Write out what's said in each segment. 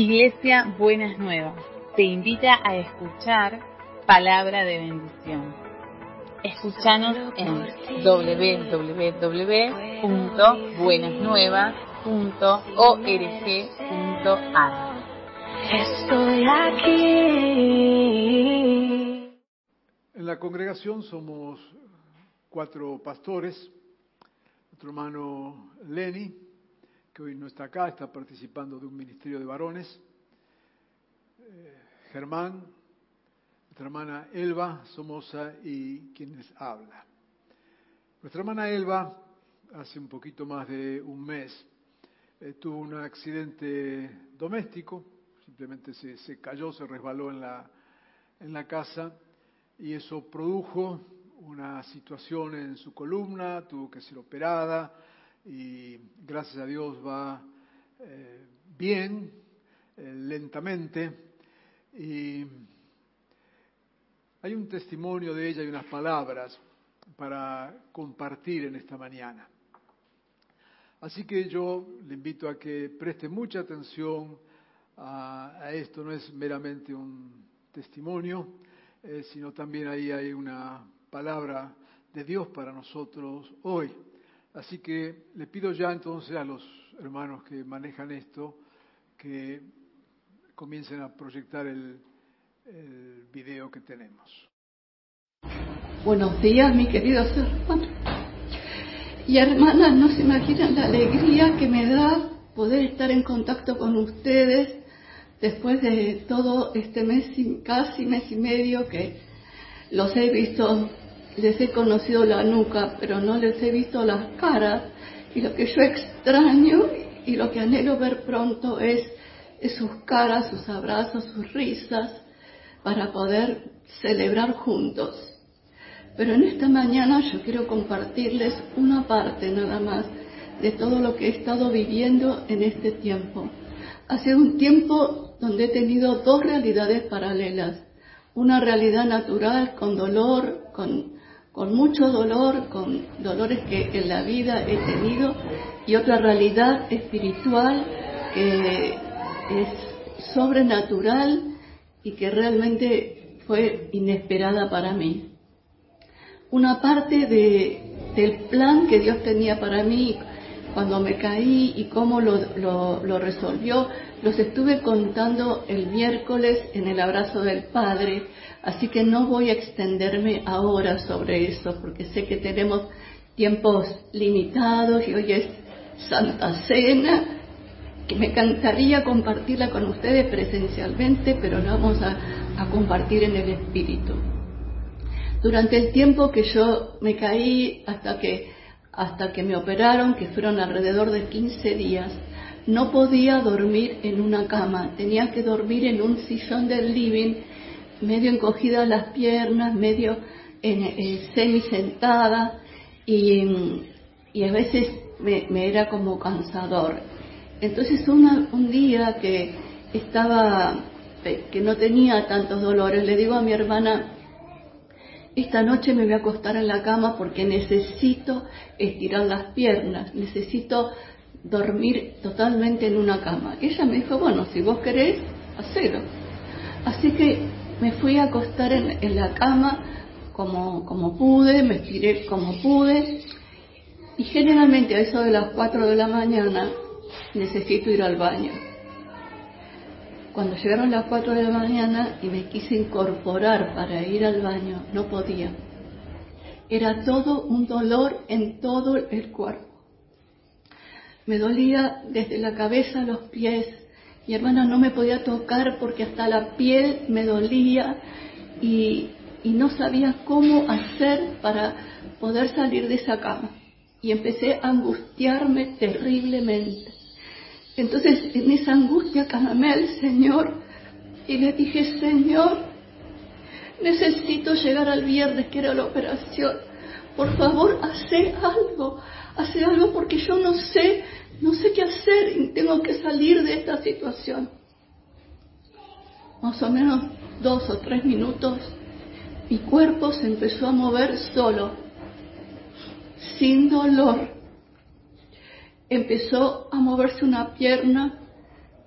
Iglesia Buenas Nuevas te invita a escuchar palabra de bendición. Escúchanos en www.buenasnuevas.org.ar. Estoy aquí. En la congregación somos cuatro pastores. Nuestro hermano Lenny, hoy no está acá, está participando de un ministerio de varones. Eh, Germán, nuestra hermana Elba Somoza y quienes habla. Nuestra hermana Elba, hace un poquito más de un mes, eh, tuvo un accidente doméstico, simplemente se, se, cayó, se resbaló en la, en la casa y eso produjo una situación en su columna, tuvo que ser operada y gracias a Dios va eh, bien, eh, lentamente. Y hay un testimonio de ella y unas palabras para compartir en esta mañana. Así que yo le invito a que preste mucha atención a, esto, no es meramente un testimonio, eh, sino también ahí hay una palabra de Dios para nosotros hoy. Así que le pido ya entonces a los hermanos que manejan esto que comiencen a proyectar el, el video que tenemos. Buenos días, mis queridos hermanos. Y hermanas, no se imaginan la alegría que me da poder estar en contacto con ustedes después de todo este mes, casi mes y medio que los he visto, les he conocido la nuca, pero no les he visto las caras. Y lo que yo extraño y lo que anhelo ver pronto es, sus caras, sus abrazos, sus risas, para poder celebrar juntos. Pero en esta mañana yo quiero compartirles una parte nada más de todo lo que he estado viviendo en este tiempo. Hace un tiempo donde he tenido dos realidades paralelas. Una realidad natural con dolor, con, con mucho dolor, con dolores que en la vida he tenido, y otra realidad espiritual que es sobrenatural y que realmente fue inesperada para mí. Una parte de, del plan que Dios tenía para mí cuando me caí y cómo lo, lo, resolvió, los estuve contando el miércoles en el abrazo del Padre, así que no voy a extenderme ahora sobre eso, porque sé que tenemos tiempos limitados y hoy es Santa Cena, que me encantaría compartirla con ustedes presencialmente, pero la vamos a compartir en el Espíritu. Durante el tiempo que yo me caí hasta que, hasta que me operaron, que fueron alrededor de 15 días, no podía dormir en una cama, tenía que dormir en un sillón del living, medio encogida las piernas, medio en, eh, semi sentada y, y, a veces me, me, era como cansador. Entonces una, un día que estaba, que no tenía tantos dolores, le digo a mi hermana, esta noche me voy a acostar en la cama porque necesito estirar las piernas, necesito dormir totalmente en una cama. Ella me dijo, bueno, si vos querés, hacelo. Así que me fui a acostar en, en la cama como, como pude, me estiré como pude. Y generalmente a eso de las 4 de la mañana necesito ir al baño. Cuando llegaron las 4 de la mañana y me quise incorporar para ir al baño, no podía. Era todo un dolor en todo el cuerpo. Me dolía desde la cabeza a los pies. Mi hermana no me podía tocar porque hasta la piel me dolía y, y no sabía cómo hacer para poder salir de esa cama. Y empecé a angustiarme terriblemente. Entonces en esa angustia clamé al Señor y le dije, Señor, necesito llegar al viernes que era la operación. Por favor, hace algo, hace algo porque yo no sé, no sé qué hacer y tengo que salir de esta situación. Más o menos dos o tres minutos, mi cuerpo se empezó a mover solo, sin dolor empezó a moverse una pierna,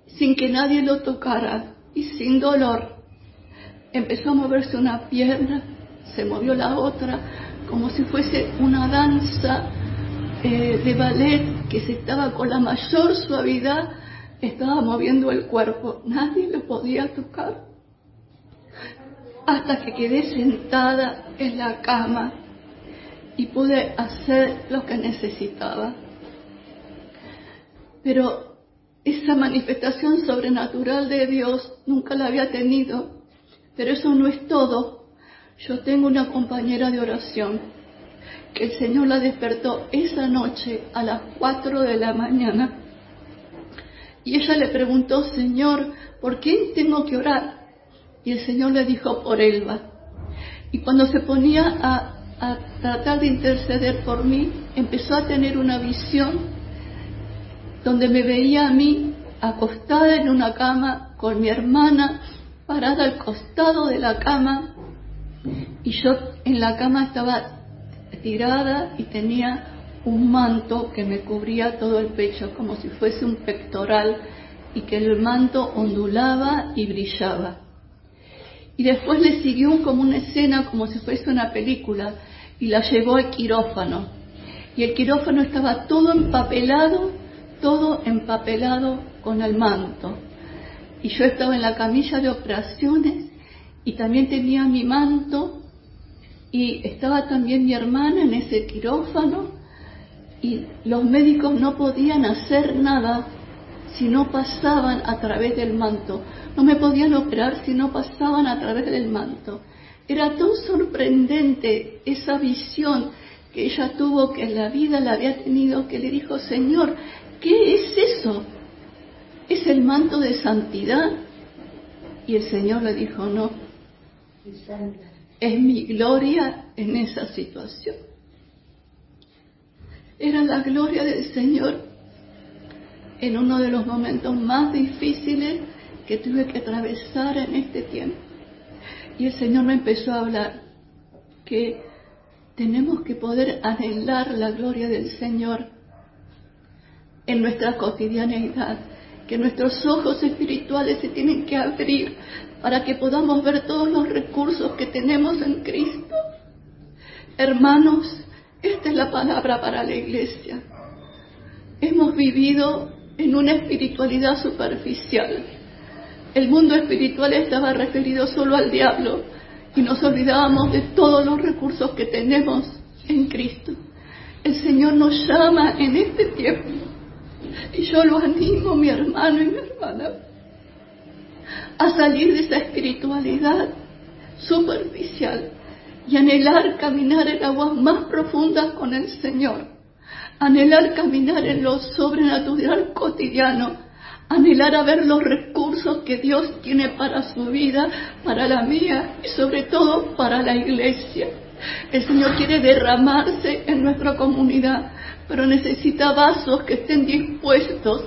sin que nadie lo tocara y sin dolor. Empezó a moverse una pierna, se movió la otra, como si fuese una danza eh, de ballet que se estaba con la mayor suavidad, estaba moviendo el cuerpo. Nadie lo podía tocar. Hasta que quedé sentada en la cama y pude hacer lo que necesitaba. Pero esa manifestación sobrenatural de Dios nunca la había tenido. Pero eso no es todo. Yo tengo una compañera de oración que el Señor la despertó esa noche a las 4 de la mañana. Y ella le preguntó, Señor, ¿por quién tengo que orar? Y el Señor le dijo, por Elba. Y cuando se ponía a, a tratar de interceder por mí, empezó a tener una visión donde me veía a mí acostada en una cama con mi hermana parada al costado de la cama y yo en la cama estaba tirada y tenía un manto que me cubría todo el pecho como si fuese un pectoral y que el manto ondulaba y brillaba. Y después le siguió como una escena como si fuese una película y la llevó al quirófano. Y el quirófano estaba todo empapelado, todo empapelado con el manto. Y yo estaba en la camilla de operaciones y también tenía mi manto y estaba también mi hermana en ese quirófano y los médicos no podían hacer nada si no pasaban a través del manto. No me podían operar si no pasaban a través del manto. Era tan sorprendente esa visión que ella tuvo, que en la vida la había tenido, que le dijo, Señor, ¿qué es eso? ¿Es el manto de santidad? Y el Señor le dijo, no, es mi gloria en esa situación. Era la gloria del Señor en uno de los momentos más difíciles que tuve que atravesar en este tiempo. Y el Señor me empezó a hablar que tenemos que poder anhelar la gloria del Señor en nuestra cotidianeidad, que nuestros ojos espirituales se tienen que abrir para que podamos ver todos los recursos que tenemos en Cristo. Hermanos, esta es la palabra para la iglesia. Hemos vivido en una espiritualidad superficial. El mundo espiritual estaba referido solo al diablo y nos olvidábamos de todos los recursos que tenemos en Cristo. El Señor nos llama en este tiempo y yo lo animo, mi hermano y mi hermana, a salir de esa espiritualidad superficial y anhelar caminar en aguas más profundas con el Señor, anhelar caminar en lo sobrenatural cotidiano, anhelar a ver los recursos que Dios tiene para su vida, para la mía y sobre todo para la iglesia. El Señor quiere derramarse en nuestra comunidad, pero necesita vasos que estén dispuestos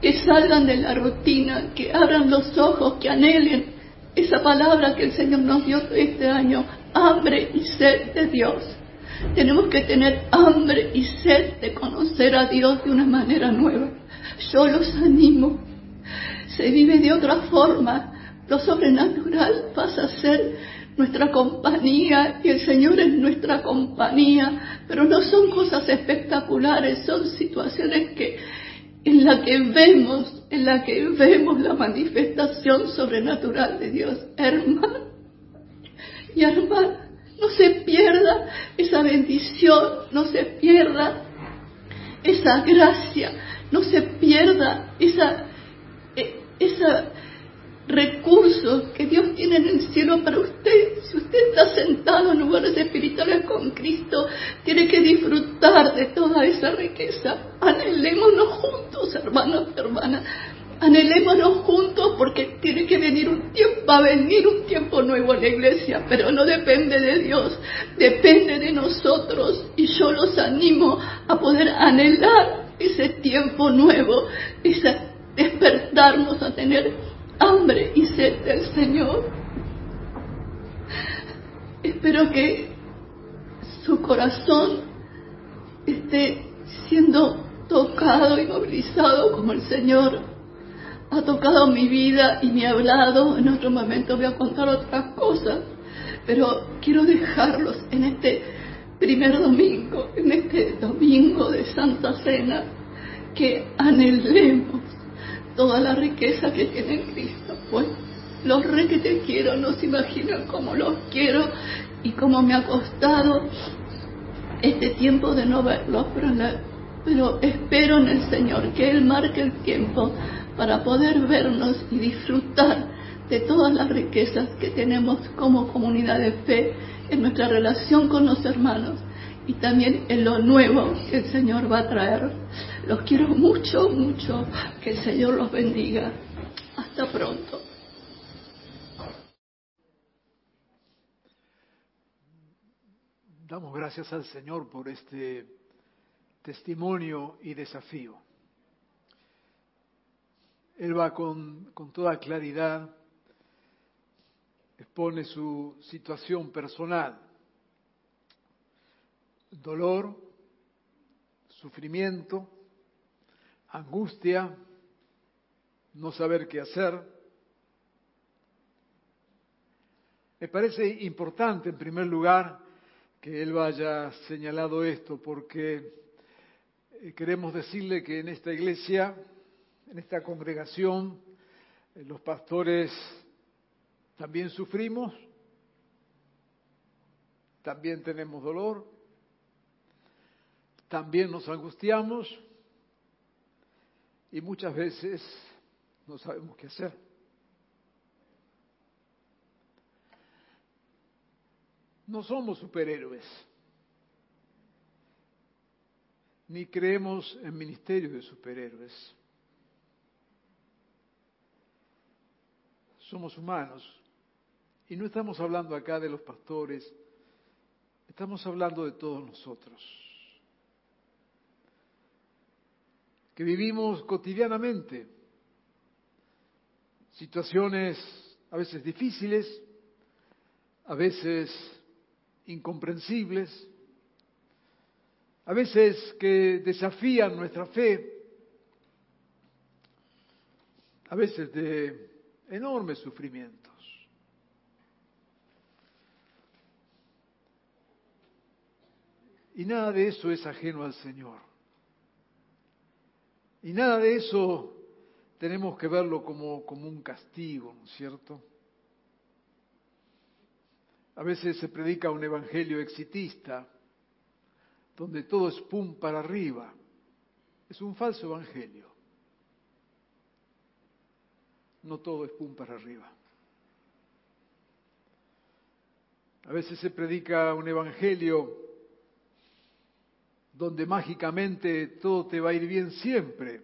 que salgan de la rutina, que abran los ojos, que anhelen esa palabra que el Señor nos dio este año, hambre y sed de Dios. Tenemos que tener hambre y sed de conocer a Dios de una manera nueva. Yo los animo. Se vive de otra forma. Lo sobrenatural pasa a ser nuestra compañía y el Señor es nuestra compañía, pero no son cosas espectaculares, son situaciones que en la que vemos, en la que vemos la manifestación sobrenatural de Dios. Hermano y hermana, no se pierda esa bendición, no se pierda esa gracia, no se pierda esa, eh, esa recursos que Dios tiene en el cielo para usted. Si usted está sentado en lugares espirituales con Cristo, tiene que disfrutar de toda esa riqueza. Anhelémonos juntos, hermanos y hermanas. Anhelémonos juntos porque tiene que venir un tiempo, va a venir un tiempo nuevo en la iglesia, pero no depende de Dios, depende de nosotros. Y yo los animo a poder anhelar ese tiempo nuevo, ese despertarnos a tener hambre y sed del Señor. Espero que su corazón esté siendo tocado y movilizado como el Señor ha tocado mi vida y me ha hablado. En otro momento voy a contar otras cosas, pero quiero dejarlos en este primer domingo, en este domingo de Santa Cena, que anhelemos toda la riqueza que tiene Cristo. Pues los re que te quiero no se imaginan cómo los quiero y cómo me ha costado este tiempo de no verlos, pero, pero espero en el Señor que Él marque el tiempo para poder vernos y disfrutar de todas las riquezas que tenemos como comunidad de fe en nuestra relación con los hermanos y también en lo nuevo que el Señor va a traer. Los quiero mucho, mucho. Que el Señor los bendiga. Hasta pronto. Damos gracias al Señor por este testimonio y desafío. Él va con, con toda claridad, expone su situación personal, dolor, sufrimiento, angustia, no saber qué hacer. Me parece importante, en primer lugar, que él vaya señalado esto, porque eh, queremos decirle que en esta iglesia en esta congregación, eh, los pastores también sufrimos, también tenemos dolor, también nos angustiamos y muchas veces no sabemos qué hacer. No somos superhéroes, ni creemos en ministerios de superhéroes. somos humanos. Y no estamos hablando acá de los pastores, estamos hablando de todos nosotros. Que vivimos cotidianamente situaciones a veces difíciles, a veces incomprensibles, a veces que desafían nuestra fe, a veces de enormes sufrimientos. Y nada de eso es ajeno al Señor. Y nada de eso tenemos que verlo como, como un castigo, ¿no es cierto? A veces se predica un evangelio exitista, donde todo es pum para arriba. Es un falso evangelio no todo es pum para arriba. A veces se predica un evangelio donde mágicamente todo te va a ir bien siempre.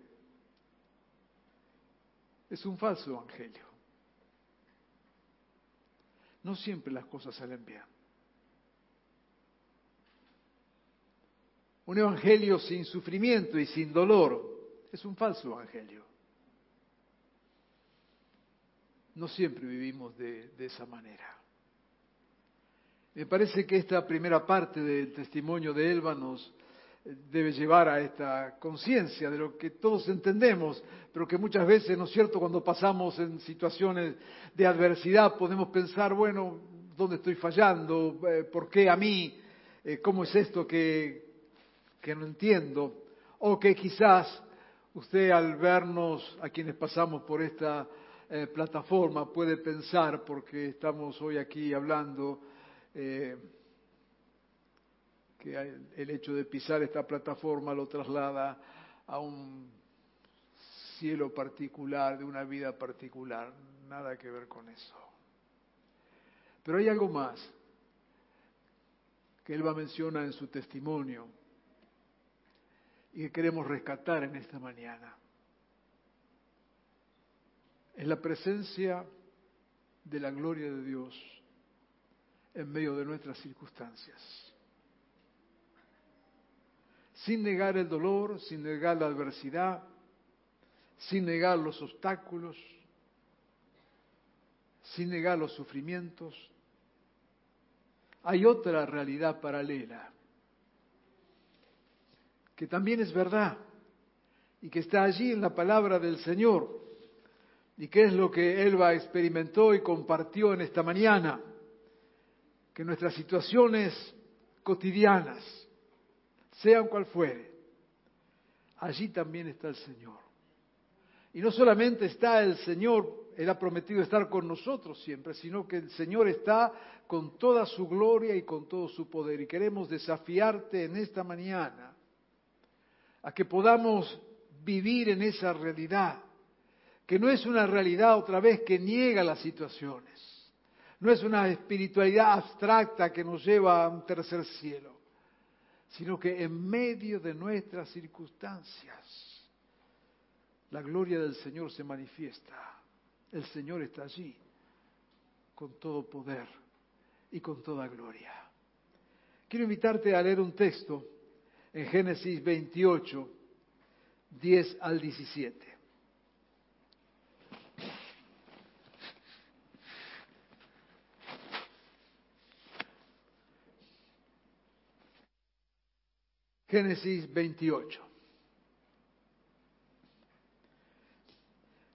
Es un falso evangelio. No siempre las cosas salen bien. Un evangelio sin sufrimiento y sin dolor es un falso evangelio. no siempre vivimos de, esa manera. Me parece que esta primera parte del testimonio de Elba nos debe llevar a esta conciencia de lo que todos entendemos, pero que muchas veces, ¿no es cierto?, cuando pasamos en situaciones de adversidad podemos pensar, bueno, ¿dónde estoy fallando? Eh, ¿Por qué a mí? Eh, ¿Cómo es esto que, que no entiendo? O que quizás usted al vernos, a quienes pasamos por esta eh, plataforma puede pensar, porque estamos hoy aquí hablando, eh, el hecho de pisar esta plataforma lo traslada a un cielo particular, de una vida particular, nada que ver con eso. Pero hay algo más que él va a mencionar en su testimonio y que queremos rescatar en esta mañana es la presencia de la gloria de Dios en medio de nuestras circunstancias. Sin negar el dolor, sin negar la adversidad, sin negar los obstáculos, sin negar los sufrimientos, hay otra realidad paralela, que también es verdad y que está allí en la palabra del Señor ¿Y qué es lo que Elba experimentó y compartió en esta mañana? Que nuestras situaciones cotidianas, sean cual fuere, allí también está el Señor. Y no solamente está el Señor, Él ha prometido estar con nosotros siempre, sino que el Señor está con toda su gloria y con todo su poder. Y queremos desafiarte en esta mañana a que podamos vivir en esa realidad, que no es una realidad otra vez que niega las situaciones, no es una espiritualidad abstracta que nos lleva a un tercer cielo, sino que en medio de nuestras circunstancias, la gloria del Señor se manifiesta. El Señor está allí con todo poder y con toda gloria. Quiero invitarte a leer un texto en Génesis 28, 10 al 17. Génesis 28.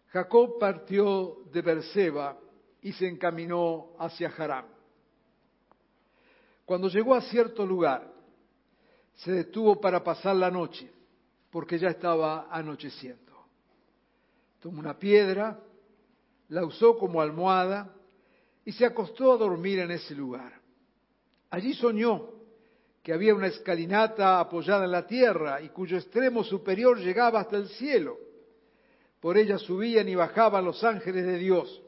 Jacob partió de Berseba y se encaminó hacia Harán. Cuando llegó a cierto lugar, se detuvo para pasar la noche, porque ya estaba anocheciendo. Tomó una piedra, la usó como almohada y se acostó a dormir en ese lugar. Allí soñó que había una escalinata apoyada en la tierra y cuyo extremo superior llegaba hasta el cielo por ella subían y bajaban los ángeles de Dios.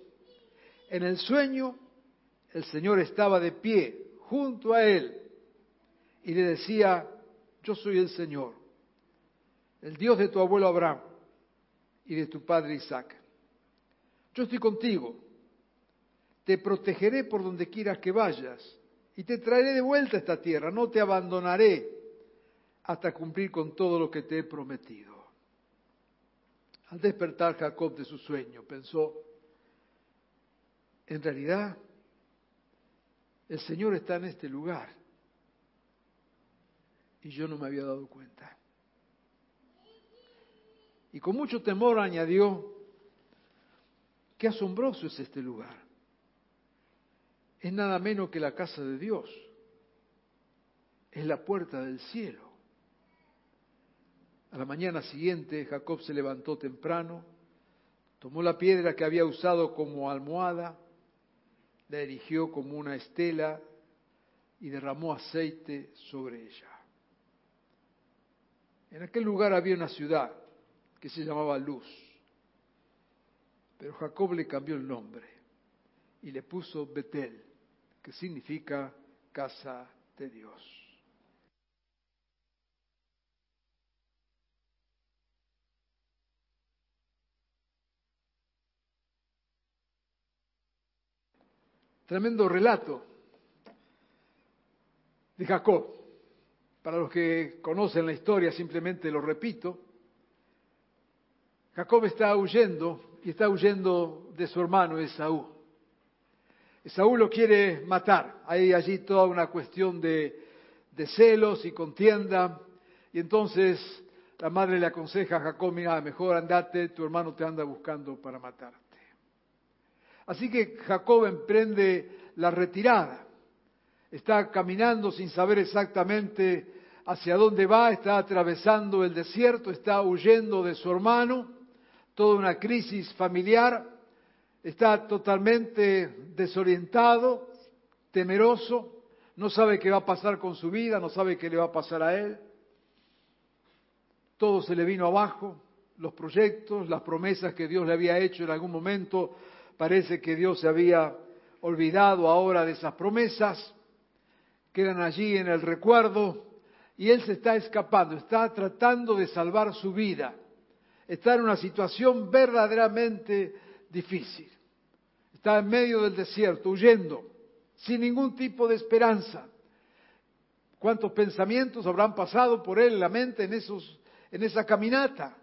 En el sueño, el Señor estaba de pie junto a él y le decía, yo soy el Señor, el Dios de tu abuelo Abraham y de tu padre Isaac. Yo estoy contigo, te protegeré por donde quieras que vayas y te traeré de vuelta a esta tierra, no te abandonaré hasta cumplir con todo lo que te he prometido. Al despertar Jacob de su sueño, pensó, en realidad, el Señor está en este lugar y yo no me había dado cuenta. Y con mucho temor añadió, qué asombroso es este lugar. Es nada menos que la casa de Dios. Es la puerta del cielo. A la mañana siguiente Jacob se levantó temprano, tomó la piedra que había usado como almohada, la erigió como una estela y derramó aceite sobre ella. En aquel lugar había una ciudad que se llamaba Luz, pero Jacob le cambió el nombre y le puso Betel, que significa casa de Dios. Tremendo relato de Jacob. Para los que conocen la historia, simplemente lo repito. Jacob está huyendo y está huyendo de su hermano Esaú. Esaú lo quiere matar. Hay allí toda una cuestión de, de celos y contienda. Y entonces la madre le aconseja a Jacob, mira, mejor andate, tu hermano te anda buscando para matar. Así que Jacob emprende la retirada. Está caminando sin saber exactamente hacia dónde va, está atravesando el desierto, está huyendo de su hermano, toda una crisis familiar, está totalmente desorientado, temeroso, no sabe qué va a pasar con su vida, no sabe qué le va a pasar a él. Todo se le vino abajo, los proyectos, las promesas que Dios le había hecho en algún momento Parece que Dios se había olvidado ahora de esas promesas, quedan allí en el recuerdo y él se está escapando, está tratando de salvar su vida, está en una situación verdaderamente difícil, está en medio del desierto, huyendo, sin ningún tipo de esperanza. ¿Cuántos pensamientos habrán pasado por él la mente en, esos, en esa caminata?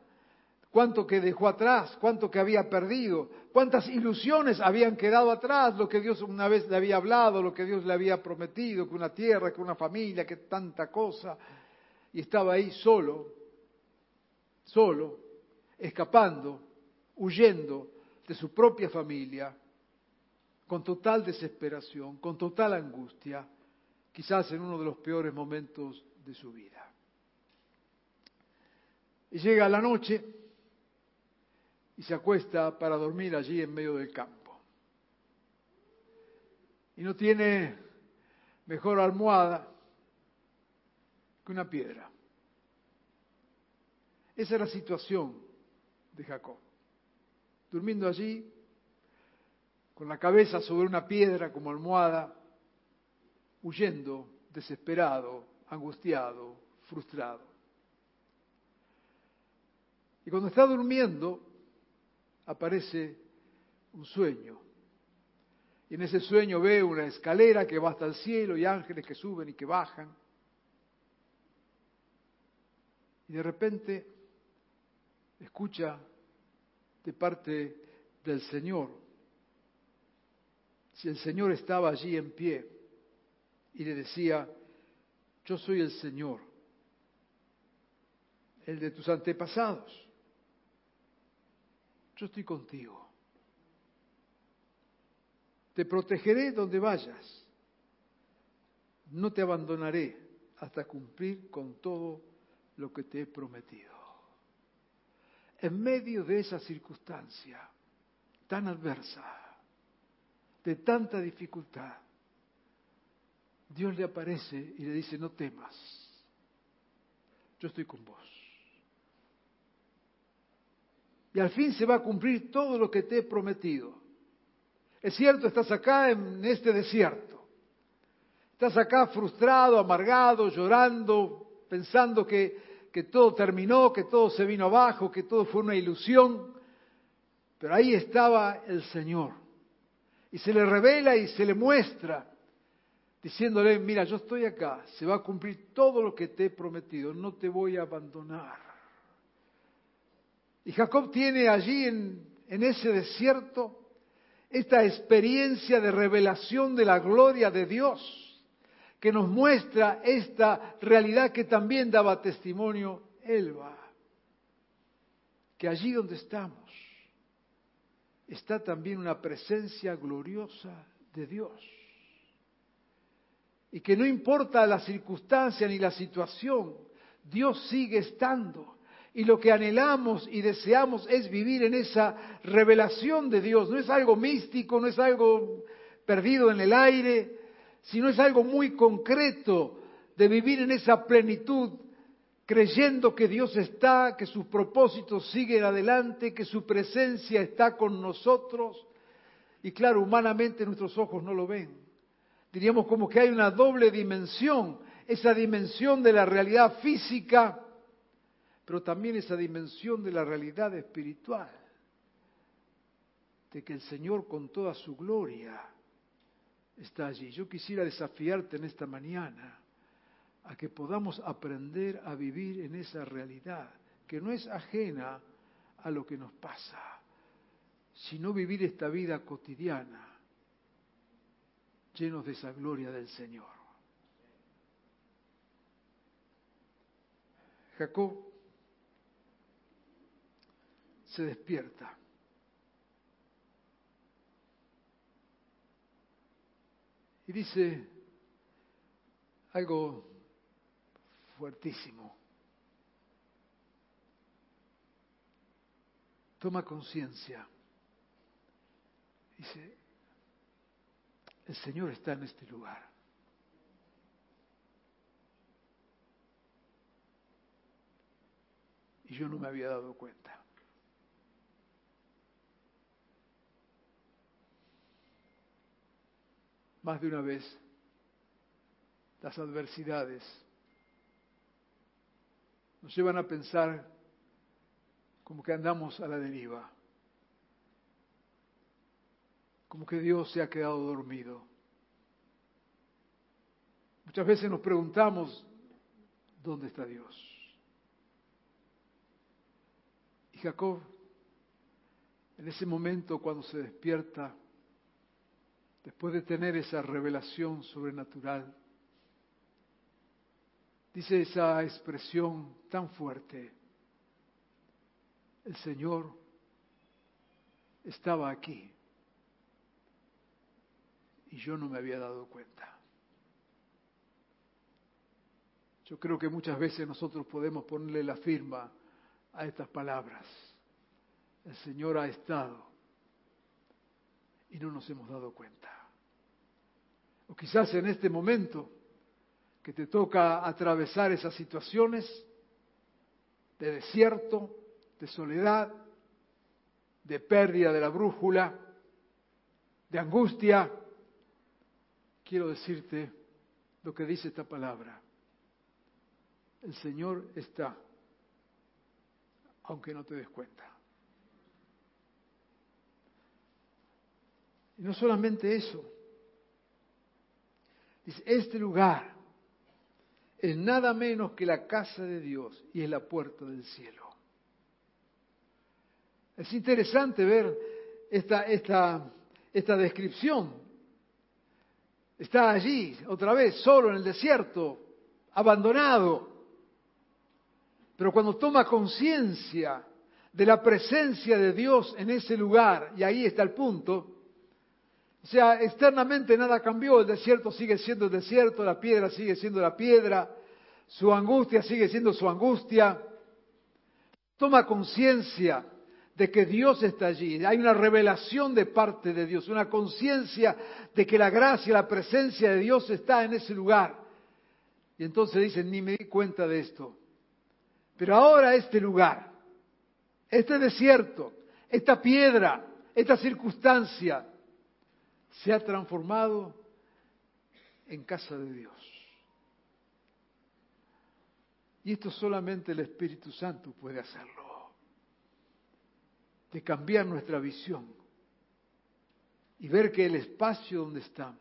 cuánto que dejó atrás, cuánto que había perdido, cuántas ilusiones habían quedado atrás, lo que Dios una vez le había hablado, lo que Dios le había prometido, que una tierra, que una familia, que tanta cosa. Y estaba ahí solo, solo, escapando, huyendo de su propia familia, con total desesperación, con total angustia, quizás en uno de los peores momentos de su vida. Y llega la noche y se acuesta para dormir allí en medio del campo. Y no tiene mejor almohada que una piedra. Esa es la situación de Jacob. Durmiendo allí, con la cabeza sobre una piedra como almohada, huyendo, desesperado, angustiado, frustrado. Y cuando está durmiendo, aparece un sueño. Y en ese sueño ve una escalera que va hasta el cielo y ángeles que suben y que bajan. Y de repente escucha de parte del Señor, si el Señor estaba allí en pie y le decía, yo soy el Señor, el de tus antepasados, yo estoy contigo, te protegeré donde vayas, no te abandonaré hasta cumplir con todo lo que te he prometido en medio de esa circunstancia tan adversa, de tanta dificultad, Dios le aparece y le dice, no temas, yo estoy con vos. Y al fin se va a cumplir todo lo que te he prometido. Es cierto, estás acá en este desierto. Estás acá frustrado, amargado, llorando, pensando que que todo terminó, que todo se vino abajo, que todo fue una ilusión. Pero ahí estaba el Señor. Y se le revela y se le muestra, diciéndole, mira, yo estoy acá, se va a cumplir todo lo que te he prometido, no te voy a abandonar. Y Jacob tiene allí en, en ese desierto esta experiencia de revelación de la gloria de Dios que nos muestra esta realidad que también daba testimonio Elba, que allí donde estamos está también una presencia gloriosa de Dios. Y que no importa la circunstancia ni la situación, Dios sigue estando. Y lo que anhelamos y deseamos es vivir en esa revelación de Dios. No es algo místico, no es algo perdido en el aire, sino es algo muy concreto de vivir en esa plenitud, creyendo que Dios está, que sus propósitos siguen adelante, que su presencia está con nosotros. Y claro, humanamente nuestros ojos no lo ven. Diríamos como que hay una doble dimensión, esa dimensión de la realidad física, pero también esa dimensión de la realidad espiritual, de que el Señor con toda su gloria está allí. Yo quisiera desafiarte en esta mañana a que podamos aprender a vivir en esa realidad, que no es ajena a lo que nos pasa, sino vivir esta vida cotidiana llenos de esa gloria del Señor. Jacob se despierta Y dice algo fuertísimo. Toma conciencia. Dice, el Señor está en este lugar. Y yo no me había dado cuenta. Más de una vez las adversidades nos llevan a pensar como que andamos a la deriva, como que Dios se ha quedado dormido. Muchas veces nos preguntamos, ¿dónde está Dios? Y Jacob, en ese momento cuando se despierta, después de tener esa revelación sobrenatural, dice esa expresión tan fuerte, el Señor estaba aquí y yo no me había dado cuenta. Yo creo que muchas veces nosotros podemos ponerle la firma a estas palabras. El Señor ha estado y no nos hemos dado cuenta. O quizás en este momento que te toca atravesar esas situaciones de desierto, de soledad, de pérdida de la brújula, de angustia, quiero decirte lo que dice esta palabra. El Señor está, aunque no te des cuenta. Y no solamente eso. Este lugar es nada menos que la casa de Dios y es la puerta del cielo. Es interesante ver esta, esta, esta descripción. Está allí, otra vez, solo en el desierto, abandonado. Pero cuando toma conciencia de la presencia de Dios en ese lugar, y ahí está el punto, o sea, externamente nada cambió, el desierto sigue siendo el desierto, la piedra sigue siendo la piedra, su angustia sigue siendo su angustia. Toma conciencia de que Dios está allí, hay una revelación de parte de Dios, una conciencia de que la gracia, la presencia de Dios está en ese lugar. Y entonces dicen, ni me di cuenta de esto. Pero ahora este lugar, este desierto, esta piedra, esta circunstancia, se ha transformado en casa de Dios. Y esto solamente el Espíritu Santo puede hacerlo. De cambiar nuestra visión y ver que el espacio donde estamos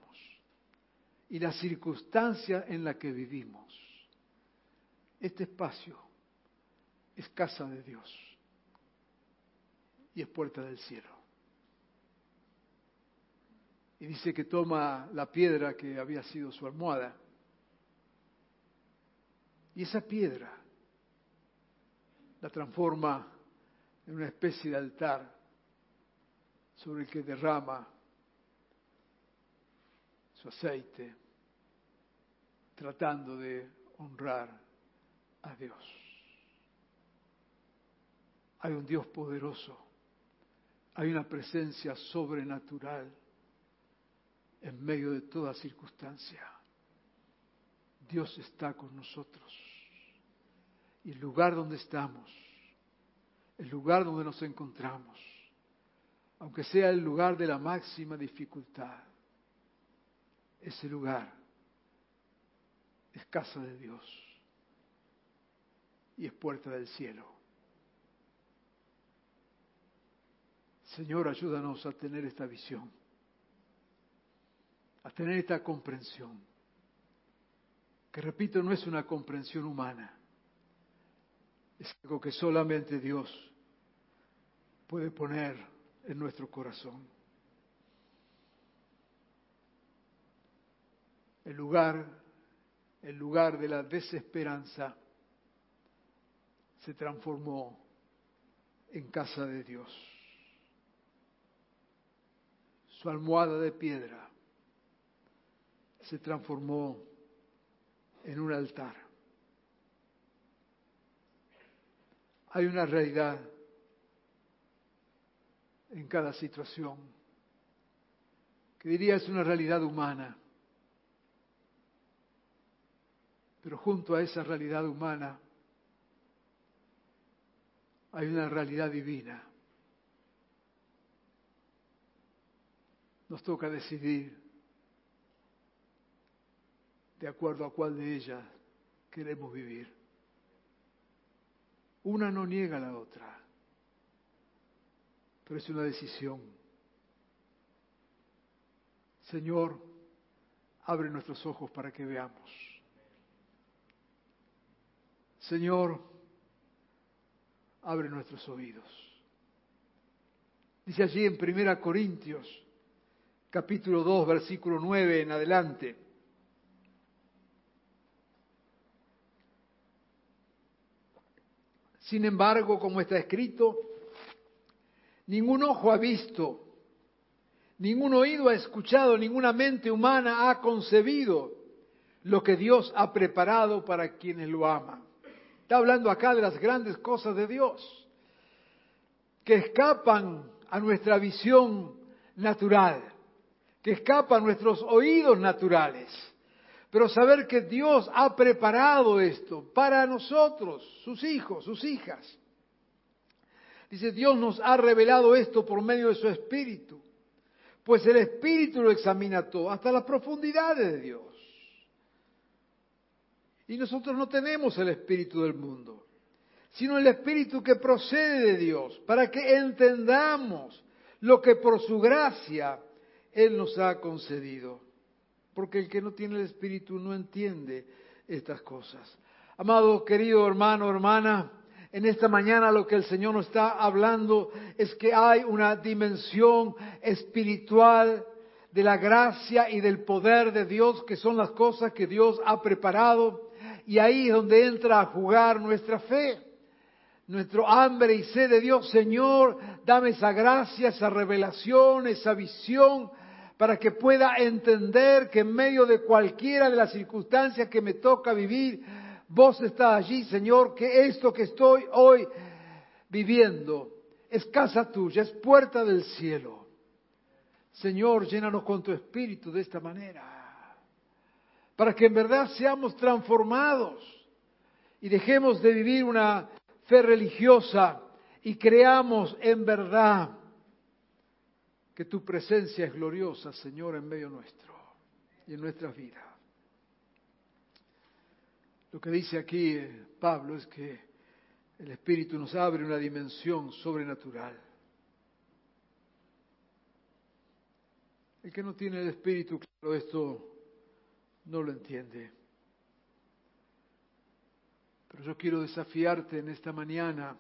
y la circunstancia en la que vivimos, este espacio es casa de Dios y es puerta del cielo. Y dice que toma la piedra que había sido su almohada. Y esa piedra la transforma en una especie de altar sobre el que derrama su aceite, tratando de honrar a Dios. Hay un Dios poderoso, hay una presencia sobrenatural en medio de toda circunstancia. Dios está con nosotros. Y el lugar donde estamos, el lugar donde nos encontramos, aunque sea el lugar de la máxima dificultad, ese lugar es casa de Dios y es puerta del cielo. Señor, ayúdanos a tener esta visión a tener esta comprensión, que repito, no es una comprensión humana, es algo que solamente Dios puede poner en nuestro corazón. El lugar, el lugar de la desesperanza se transformó en casa de Dios. Su almohada de piedra se transformó en un altar. Hay una realidad en cada situación que diría es una realidad humana. Pero junto a esa realidad humana hay una realidad divina. Nos toca decidir de acuerdo a cuál de ellas queremos vivir. Una no niega a la otra, pero es una decisión. Señor, abre nuestros ojos para que veamos. Señor, abre nuestros oídos. Dice allí en Primera Corintios, capítulo 2, versículo 9 en adelante. Sin embargo, como está escrito, ningún ojo ha visto, ningún oído ha escuchado, ninguna mente humana ha concebido lo que Dios ha preparado para quienes lo aman. Está hablando acá de las grandes cosas de Dios, que escapan a nuestra visión natural, que escapan a nuestros oídos naturales. Pero saber que Dios ha preparado esto para nosotros, sus hijos, sus hijas. Dice, Dios nos ha revelado esto por medio de su Espíritu. Pues el Espíritu lo examina todo, hasta las profundidades de Dios. Y nosotros no tenemos el Espíritu del mundo, sino el Espíritu que procede de Dios, para que entendamos lo que por su gracia Él nos ha concedido. Porque el que no tiene el Espíritu no entiende estas cosas. Amado, querido hermano, hermana, en esta mañana lo que el Señor nos está hablando es que hay una dimensión espiritual de la gracia y del poder de Dios, que son las cosas que Dios ha preparado, y ahí es donde entra a jugar nuestra fe, nuestro hambre y sed de Dios. Señor, dame esa gracia, esa revelación, esa visión, para que pueda entender que en medio de cualquiera de las circunstancias que me toca vivir, Vos estás allí, Señor, que esto que estoy hoy viviendo es casa tuya, es puerta del cielo. Señor, llénanos con tu espíritu de esta manera, para que en verdad seamos transformados y dejemos de vivir una fe religiosa y creamos en verdad que tu presencia es gloriosa, Señor, en medio nuestro y en nuestras vidas. Lo que dice aquí eh, Pablo es que el Espíritu nos abre una dimensión sobrenatural. El que no tiene el Espíritu, claro, esto no lo entiende. Pero yo quiero desafiarte en esta mañana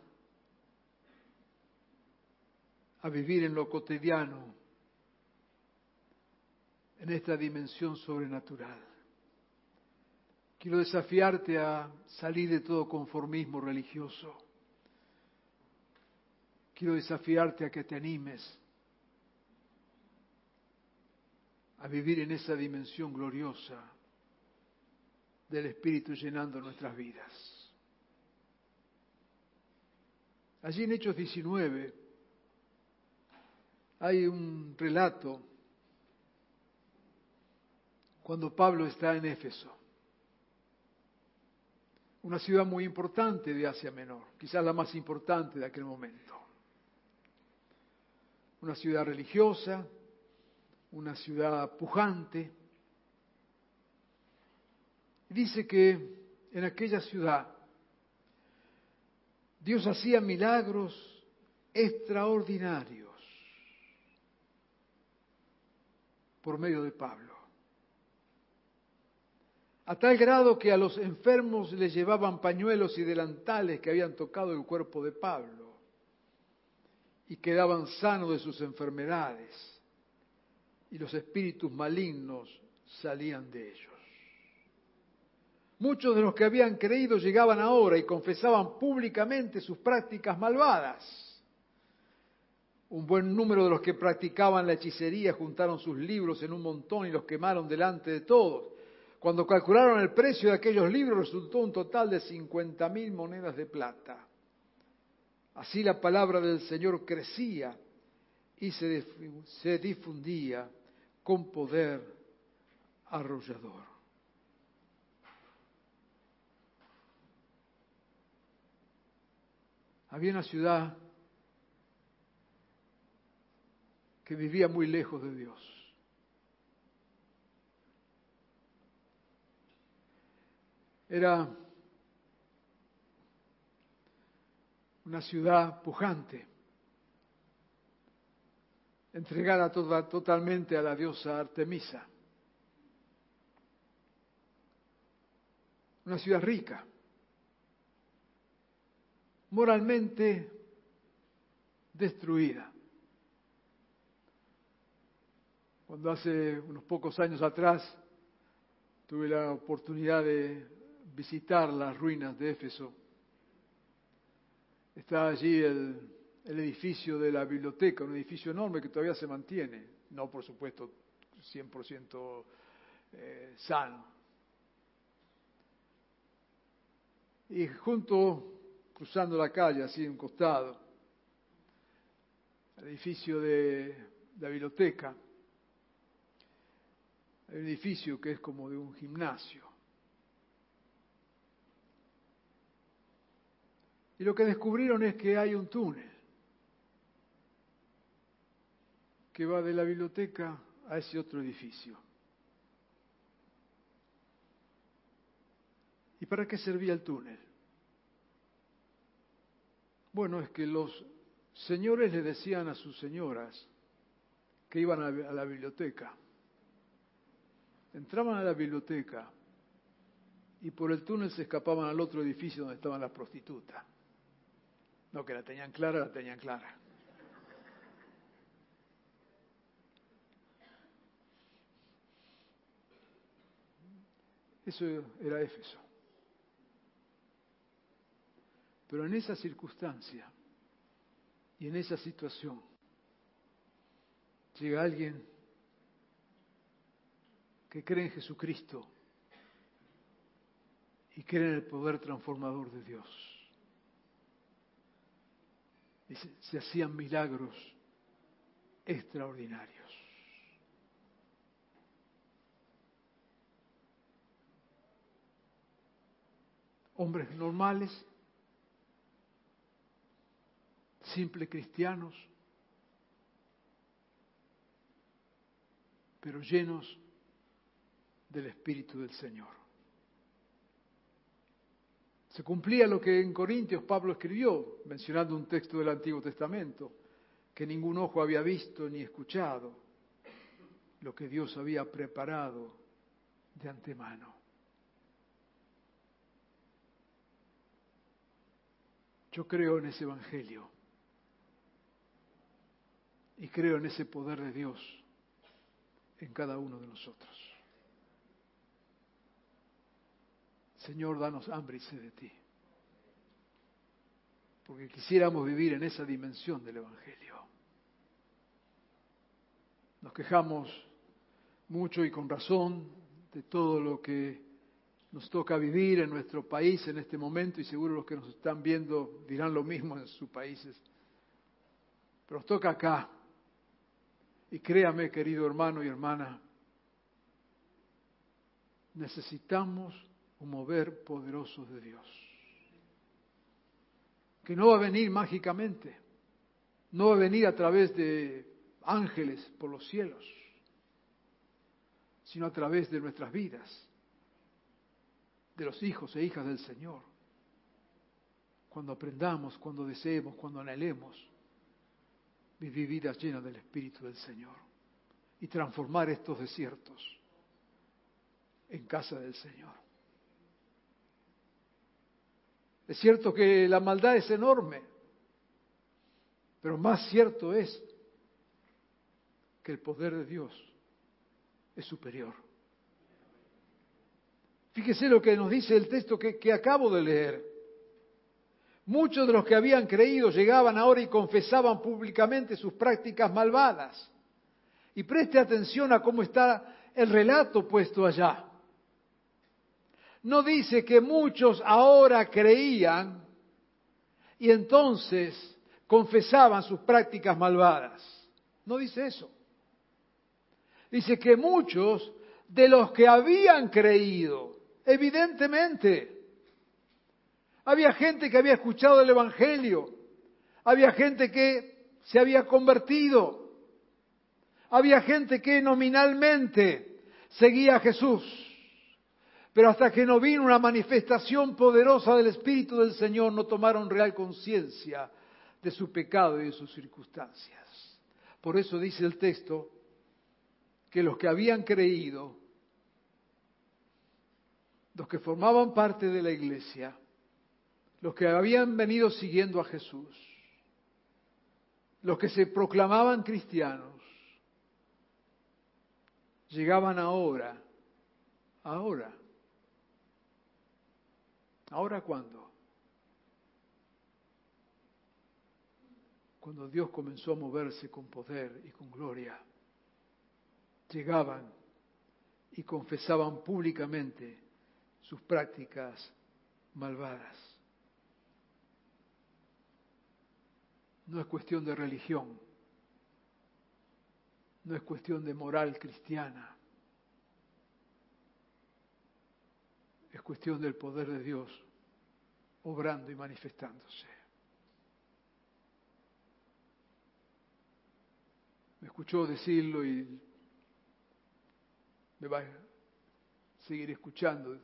a vivir en lo cotidiano, en esta dimensión sobrenatural. Quiero desafiarte a salir de todo conformismo religioso. Quiero desafiarte a que te animes a vivir en esa dimensión gloriosa del Espíritu llenando nuestras vidas. Allí en Hechos 19 hay un relato cuando Pablo está en Éfeso una ciudad muy importante de Asia Menor, quizás la más importante de aquel momento. Una ciudad religiosa, una ciudad pujante. Dice que en aquella ciudad Dios hacía milagros extraordinarios por medio de Pablo a tal grado que a los enfermos les llevaban pañuelos y delantales que habían tocado el cuerpo de Pablo y quedaban sanos de sus enfermedades y los espíritus malignos salían de ellos. Muchos de los que habían creído llegaban ahora y confesaban públicamente sus prácticas malvadas. Un buen número de los que practicaban la hechicería juntaron sus libros en un montón y los quemaron delante de todos cuando calcularon el precio de aquellos libros resultó un total de 50 mil monedas de plata. Así la palabra del Señor crecía y se, se difundía con poder arrollador. Había una ciudad que vivía muy lejos de Dios. Era una ciudad pujante, entregada totalmente a la diosa Artemisa. Una ciudad rica, moralmente destruida. Cuando hace unos pocos años atrás tuve la oportunidad de visitar las ruinas de Éfeso. Está allí el edificio de la biblioteca, un edificio enorme que todavía se mantiene, no por supuesto 100% eh, sano. Y junto, cruzando la calle, así en un costado, el edificio de la biblioteca, hay un edificio que es como de un gimnasio. Y lo que descubrieron es que hay un túnel que va de la biblioteca a ese otro edificio. ¿Y para qué servía el túnel? Bueno, es que los señores le decían a sus señoras que iban a la biblioteca, entraban a la biblioteca y por el túnel se escapaban al otro edificio donde estaban las prostitutas. No, que la tenían clara, la tenían clara. Eso era Éfeso. Pero en esa circunstancia y en esa situación llega alguien que cree en Jesucristo y cree en el poder transformador de Dios. Y se, hacían milagros extraordinarios. Hombres normales, simples cristianos, pero llenos del Espíritu del Señor. Se cumplía lo que en Corintios Pablo escribió, mencionando un texto del Antiguo Testamento, que ningún ojo había visto ni escuchado, lo que Dios había preparado de antemano. Yo creo en ese Evangelio y creo en ese poder de Dios en cada uno de nosotros. Señor, danos hambre y sed de ti. Porque quisiéramos vivir en esa dimensión del Evangelio. Nos quejamos mucho y con razón de todo lo que nos toca vivir en nuestro país en este momento y seguro los que nos están viendo dirán lo mismo en sus países. Pero nos toca acá. Y créame, querido hermano y hermana, necesitamos un mover poderoso de Dios. Que no va a venir mágicamente, no va a venir a través de ángeles por los cielos, sino a través de nuestras vidas, de los hijos e hijas del Señor. Cuando aprendamos, cuando deseemos, cuando anhelemos vivir vidas llenas del Espíritu del Señor y transformar estos desiertos en casa del Señor. Es cierto que la maldad es enorme, pero más cierto es que el poder de Dios es superior. Fíjese lo que nos dice el texto que, acabo de leer. Muchos de los que habían creído llegaban ahora y confesaban públicamente sus prácticas malvadas. Y preste atención a cómo está el relato puesto allá no dice que muchos ahora creían y entonces confesaban sus prácticas malvadas. No dice eso. Dice que muchos de los que habían creído, evidentemente, había gente que había escuchado el Evangelio, había gente que se había convertido, había gente que nominalmente seguía a Jesús. Pero hasta que no vino una manifestación poderosa del Espíritu del Señor, no tomaron real conciencia de su pecado y de sus circunstancias. Por eso dice el texto que los que habían creído, los que formaban parte de la iglesia, los que habían venido siguiendo a Jesús, los que se proclamaban cristianos, llegaban ahora, ahora, ¿Ahora cuándo? cuando Dios comenzó a moverse con poder y con gloria, llegaban y confesaban públicamente sus prácticas malvadas. No es cuestión de religión, no es cuestión de moral cristiana, es cuestión del poder de Dios obrando y manifestándose. Me escuchó decirlo y me va a seguir escuchando,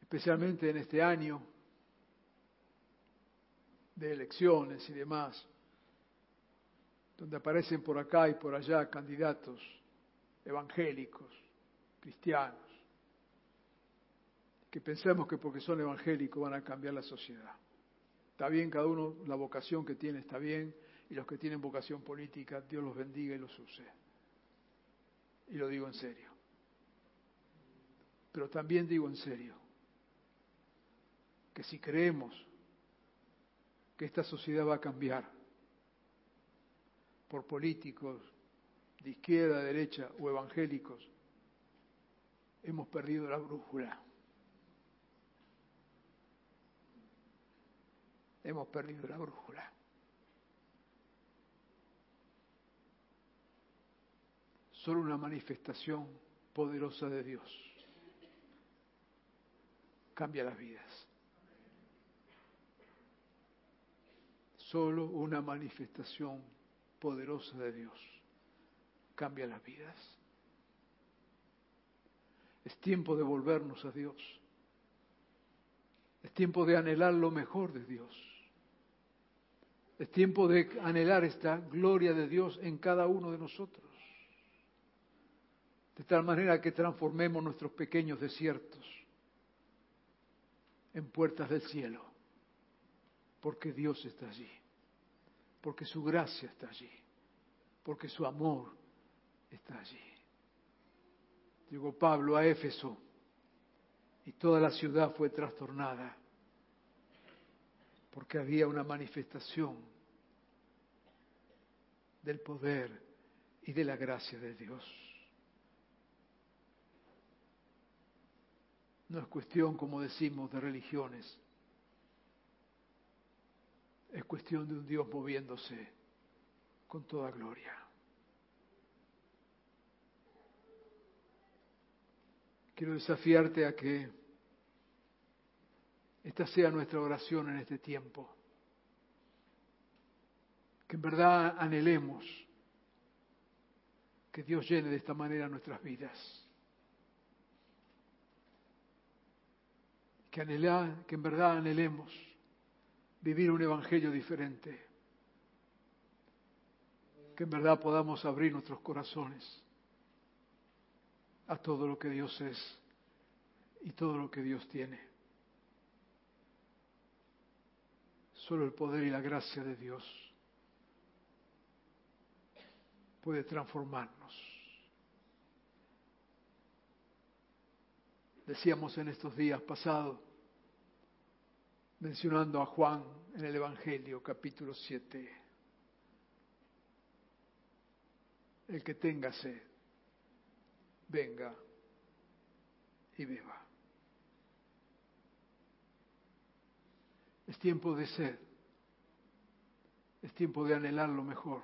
especialmente en este año de elecciones y demás, donde aparecen por acá y por allá candidatos evangélicos, cristianos, que pensamos que porque son evangélicos van a cambiar la sociedad. Está bien, cada uno la vocación que tiene está bien, y los que tienen vocación política, Dios los bendiga y los use. Y lo digo en serio. Pero también digo en serio que si creemos que esta sociedad va a cambiar por políticos de izquierda, derecha o evangélicos, hemos perdido la brújula. Hemos perdido la brújula. Solo una manifestación poderosa de Dios cambia las vidas. Solo una manifestación poderosa de Dios cambia las vidas. Es tiempo de volvernos a Dios. Es tiempo de anhelar lo mejor de Dios. Es tiempo de anhelar esta gloria de Dios en cada uno de nosotros. De tal manera que transformemos nuestros pequeños desiertos en puertas del cielo, porque Dios está allí, porque su gracia está allí, porque su amor está allí. Llegó Pablo a Éfeso y toda la ciudad fue trastornada porque había una manifestación del poder y de la gracia de Dios. No es cuestión, como decimos, de religiones. Es cuestión de un Dios moviéndose con toda gloria. Quiero desafiarte a que esta sea nuestra oración en este tiempo. Que en verdad anhelemos que Dios llene de esta manera nuestras vidas. que, que en verdad anhelemos vivir un evangelio diferente, que en verdad podamos abrir nuestros corazones a todo lo que Dios es y todo lo que Dios tiene. Solo el poder y la gracia de Dios puede transformarnos. decíamos en estos días pasados, mencionando a Juan en el Evangelio capítulo 7. El que tenga sed, venga y beba. Es tiempo de sed, es tiempo de anhelar lo mejor,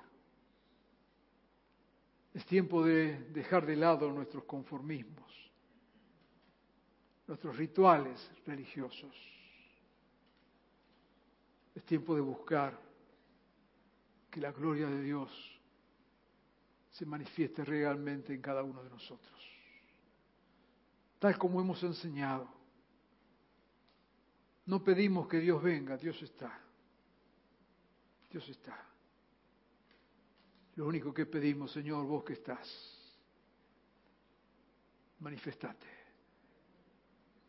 es tiempo de dejar de lado nuestros conformismos nuestros rituales religiosos. Es tiempo de buscar que la gloria de Dios se manifieste realmente en cada uno de nosotros. Tal como hemos enseñado. No pedimos que Dios venga, Dios está. Dios está. Lo único que pedimos, Señor, vos que estás, manifestate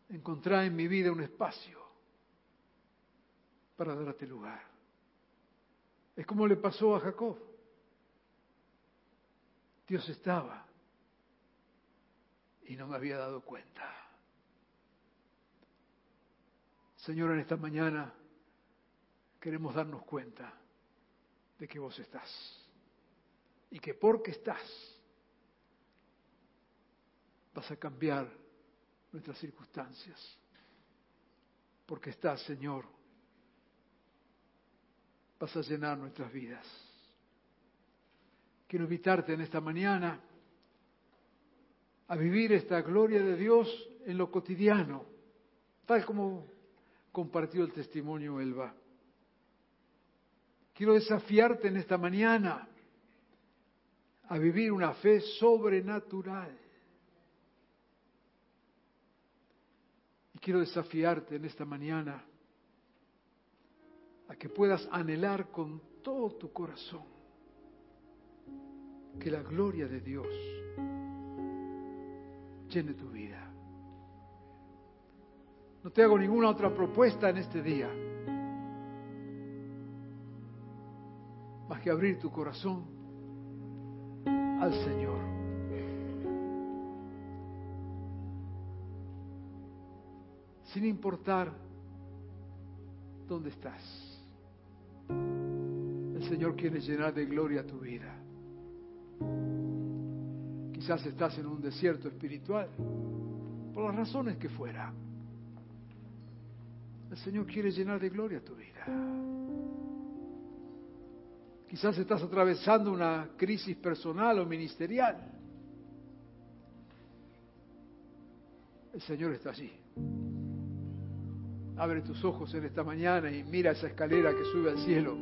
encontrar en mi vida un espacio para darte lugar. Es como le pasó a Jacob. Dios estaba y no me había dado cuenta. Señor, en esta mañana queremos darnos cuenta de que vos estás. Y que porque estás, vas a cambiar nuestras circunstancias. Porque estás, Señor, vas a llenar nuestras vidas. Quiero invitarte en esta mañana a vivir esta gloria de Dios en lo cotidiano, tal como compartió el testimonio Elba. Quiero desafiarte en esta mañana a vivir una fe sobrenatural. Y quiero desafiarte en esta mañana a que puedas anhelar con todo tu corazón que la gloria de Dios llene tu vida. No te hago ninguna otra propuesta en este día, más que abrir tu corazón al Señor. Sin importar dónde estás. El Señor quiere llenar de gloria tu vida. Quizás estás en un desierto espiritual, por las razones que fuera. El Señor quiere llenar de gloria tu vida. Quizás estás atravesando una crisis personal o ministerial. El Señor está allí. Abre tus ojos en esta mañana y mira esa escalera que sube al cielo.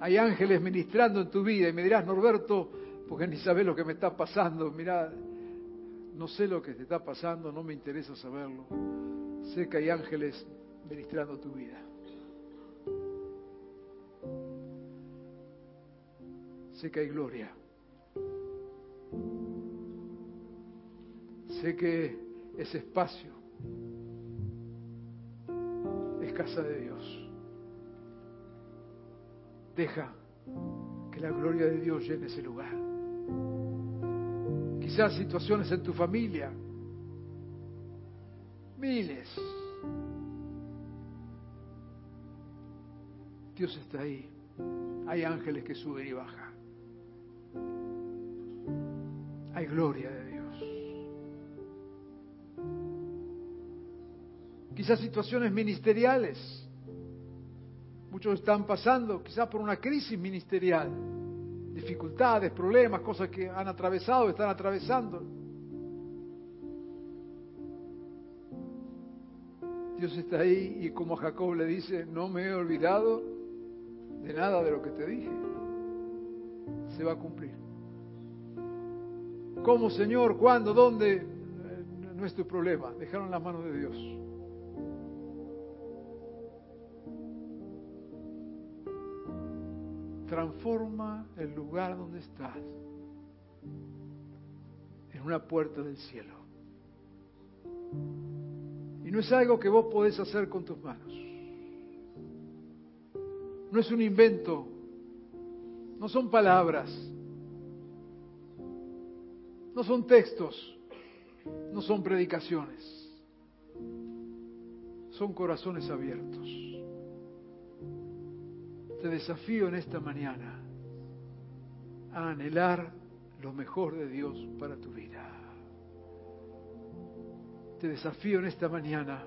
Hay ángeles ministrando en tu vida y me dirás, Norberto, porque ni sabes lo que me está pasando. Mira, no sé lo que te está pasando, no me interesa saberlo. Sé que hay ángeles ministrando tu vida. Sé que hay gloria. Sé que ese espacio es casa de Dios. Deja que la gloria de Dios llene ese lugar. Quizás situaciones en tu familia, miles. Dios está ahí. Hay ángeles que suben y bajan. Hay gloria de Dios. Quizás situaciones ministeriales Muchos están pasando quizás por una crisis ministerial, dificultades, problemas, cosas que han atravesado, están atravesando. Dios está ahí y como a Jacob le dice, no me he olvidado de nada de lo que te dije. Se va a cumplir. ¿Cómo, Señor? ¿Cuándo? ¿Dónde? No es tu problema. Dejaron las manos de Dios. Transforma el lugar donde estás en una puerta del cielo. Y no es algo que vos podés hacer con tus manos. No es un invento. No son palabras. No son textos. No son predicaciones. Son corazones abiertos te desafío en esta mañana a anhelar lo mejor de Dios para tu vida. Te desafío en esta mañana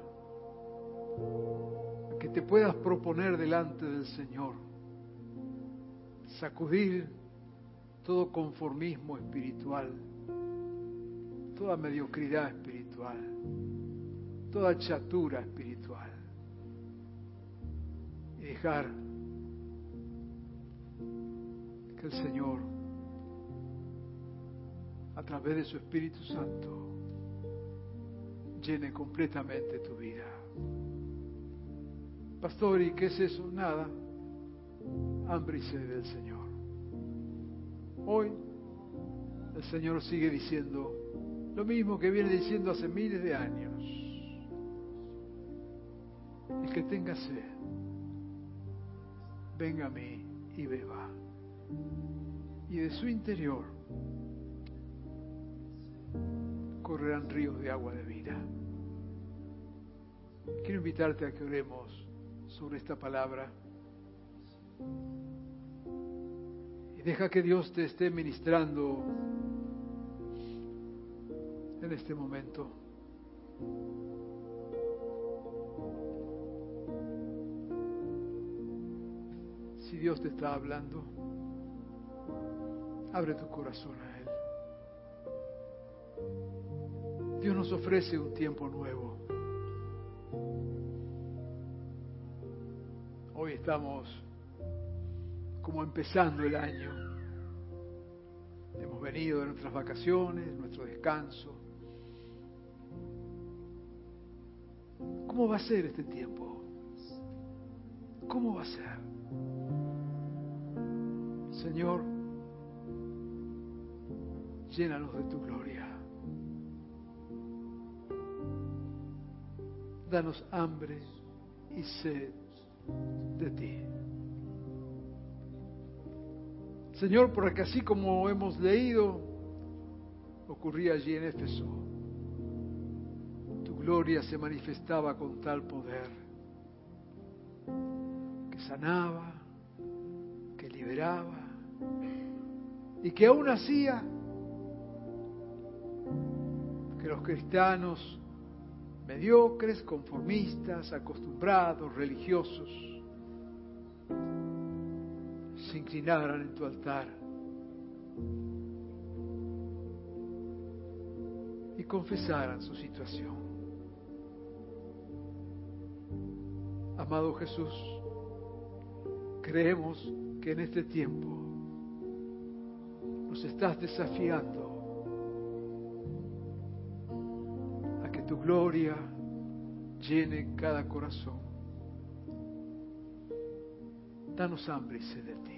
a que te puedas proponer delante del Señor, sacudir todo conformismo espiritual, toda mediocridad espiritual, toda chatura espiritual y dejar el Señor, a través de su Espíritu Santo, llene completamente tu vida. Pastor, ¿y qué es eso? Nada. Hambre y sed del Señor. Hoy el Señor sigue diciendo lo mismo que viene diciendo hace miles de años. El que tenga sed, venga a mí y beba y de su interior correrán ríos de agua de vida. quiero invitarte a que oremos sobre esta palabra. Y deja que Dios te esté ministrando en este momento. Si Dios te está hablando, abre tu corazón a Él. Dios nos ofrece un tiempo nuevo. Hoy estamos como empezando el año. Hemos venido de nuestras vacaciones, nuestro descanso. ¿Cómo va a ser este tiempo? ¿Cómo va a ser? Señor, llénanos de tu gloria. Danos hambre y sed de ti. Señor, porque así como hemos leído, ocurría allí en Éfeso, tu gloria se manifestaba con tal poder que sanaba, que liberaba y que aún hacía los cristianos mediocres, conformistas, acostumbrados, religiosos, se inclinaran en tu altar y confesaran su situación. Amado Jesús, creemos que en este tiempo nos estás desafiando gloria llene cada corazón. Danos hambre y sed de ti.